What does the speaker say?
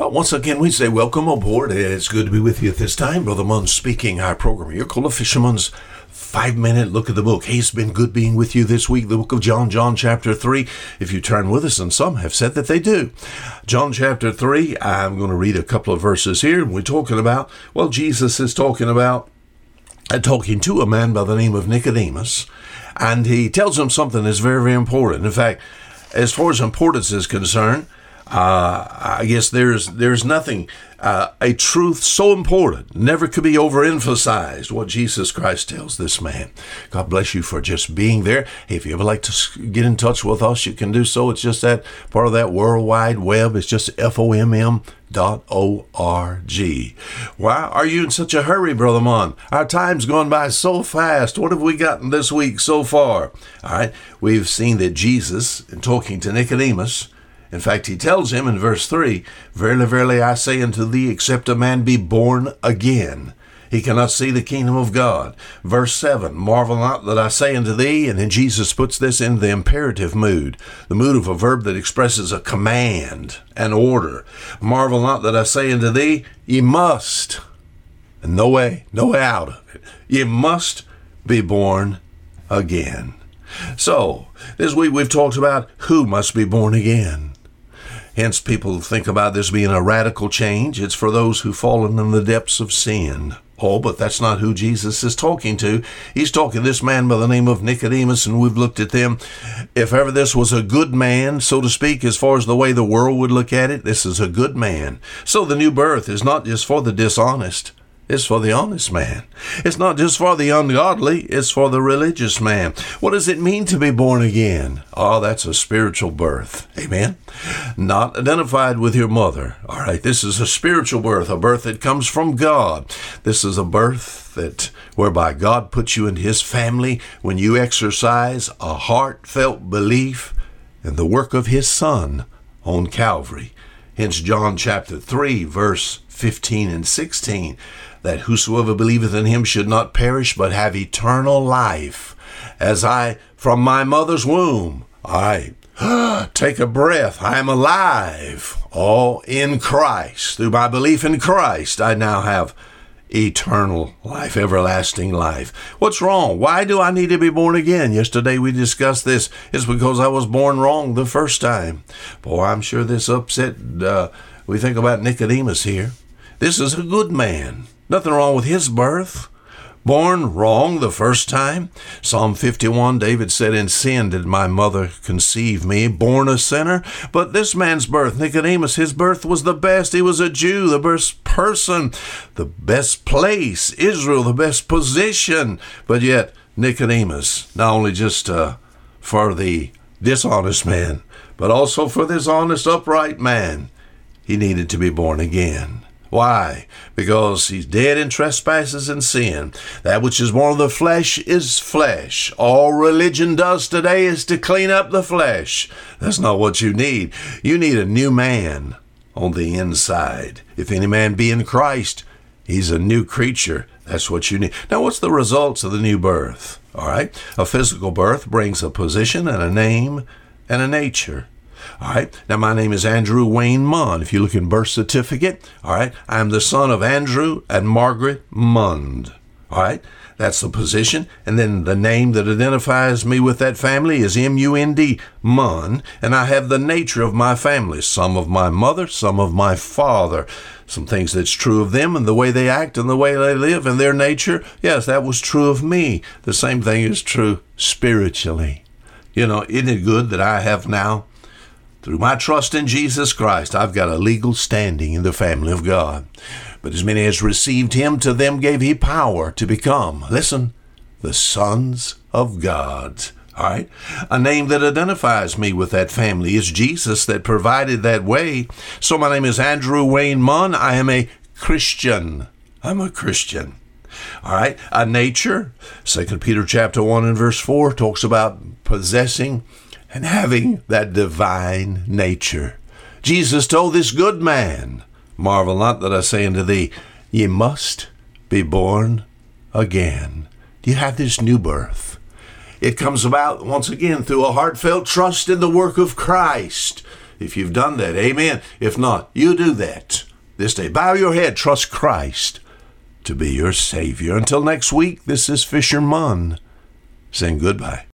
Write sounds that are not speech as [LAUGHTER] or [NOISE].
Uh, once again, we say welcome aboard. It's good to be with you at this time. Brother Munn speaking, our program. You're called a fisherman's five minute look at the book. Hey, it's been good being with you this week. The book of John, John chapter 3. If you turn with us, and some have said that they do. John chapter 3, I'm going to read a couple of verses here. We're talking about, well, Jesus is talking about, uh, talking to a man by the name of Nicodemus, and he tells him something that's very, very important. In fact, as far as importance is concerned, uh, I guess there's there's nothing uh, a truth so important never could be overemphasized. What Jesus Christ tells this man. God bless you for just being there. Hey, if you ever like to get in touch with us, you can do so. It's just that part of that World Wide Web. It's just F-O-M-M dot O-R-G. Why are you in such a hurry, Brother Munn? Our time's gone by so fast. What have we gotten this week so far? All right, we've seen that Jesus, in talking to Nicodemus, in fact, he tells him in verse 3 Verily, verily, I say unto thee, except a man be born again, he cannot see the kingdom of God. Verse 7 Marvel not that I say unto thee, and then Jesus puts this in the imperative mood, the mood of a verb that expresses a command, an order. Marvel not that I say unto thee, ye must, and no way, no way out of it, ye must be born again. So, this week we've talked about who must be born again. Hence, people think about this being a radical change. It's for those who've fallen in the depths of sin. Oh, but that's not who Jesus is talking to. He's talking to this man by the name of Nicodemus, and we've looked at them. If ever this was a good man, so to speak, as far as the way the world would look at it, this is a good man. So the new birth is not just for the dishonest. It's for the honest man. It's not just for the ungodly, it's for the religious man. What does it mean to be born again? Oh, that's a spiritual birth. Amen. Not identified with your mother. All right, this is a spiritual birth, a birth that comes from God. This is a birth that whereby God puts you in his family when you exercise a heartfelt belief in the work of his son on Calvary. Hence John chapter 3 verse 15 and 16 that whosoever believeth in him should not perish, but have eternal life. As I, from my mother's womb, I [GASPS] take a breath. I am alive. All in Christ. Through my belief in Christ, I now have eternal life, everlasting life. What's wrong? Why do I need to be born again? Yesterday we discussed this. It's because I was born wrong the first time. Boy, I'm sure this upset. Uh, we think about Nicodemus here. This is a good man. Nothing wrong with his birth. Born wrong the first time. Psalm 51, David said, In sin did my mother conceive me, born a sinner. But this man's birth, Nicodemus, his birth was the best. He was a Jew, the best person, the best place, Israel, the best position. But yet, Nicodemus, not only just uh, for the dishonest man, but also for this honest, upright man, he needed to be born again. Why? Because he's dead in trespasses and sin. That which is born of the flesh is flesh. All religion does today is to clean up the flesh. That's not what you need. You need a new man on the inside. If any man be in Christ, he's a new creature. That's what you need. Now, what's the results of the new birth? All right. A physical birth brings a position and a name and a nature. All right. Now, my name is Andrew Wayne Munn. If you look in birth certificate, all right, I'm the son of Andrew and Margaret Mund. All right. That's the position. And then the name that identifies me with that family is M U N D, Munn. And I have the nature of my family some of my mother, some of my father. Some things that's true of them and the way they act and the way they live and their nature. Yes, that was true of me. The same thing is true spiritually. You know, isn't it good that I have now through my trust in Jesus Christ, I've got a legal standing in the family of God. But as many as received him, to them gave he power to become, listen, the sons of God. All right. A name that identifies me with that family is Jesus that provided that way. So my name is Andrew Wayne Munn. I am a Christian. I'm a Christian. All right. A nature. Second Peter chapter 1 and verse 4 talks about possessing and having that divine nature. Jesus told this good man, Marvel not that I say unto thee, Ye must be born again. You have this new birth? It comes about once again through a heartfelt trust in the work of Christ. If you've done that, amen. If not, you do that this day. Bow your head, trust Christ to be your Savior. Until next week, this is Fisher Munn saying goodbye.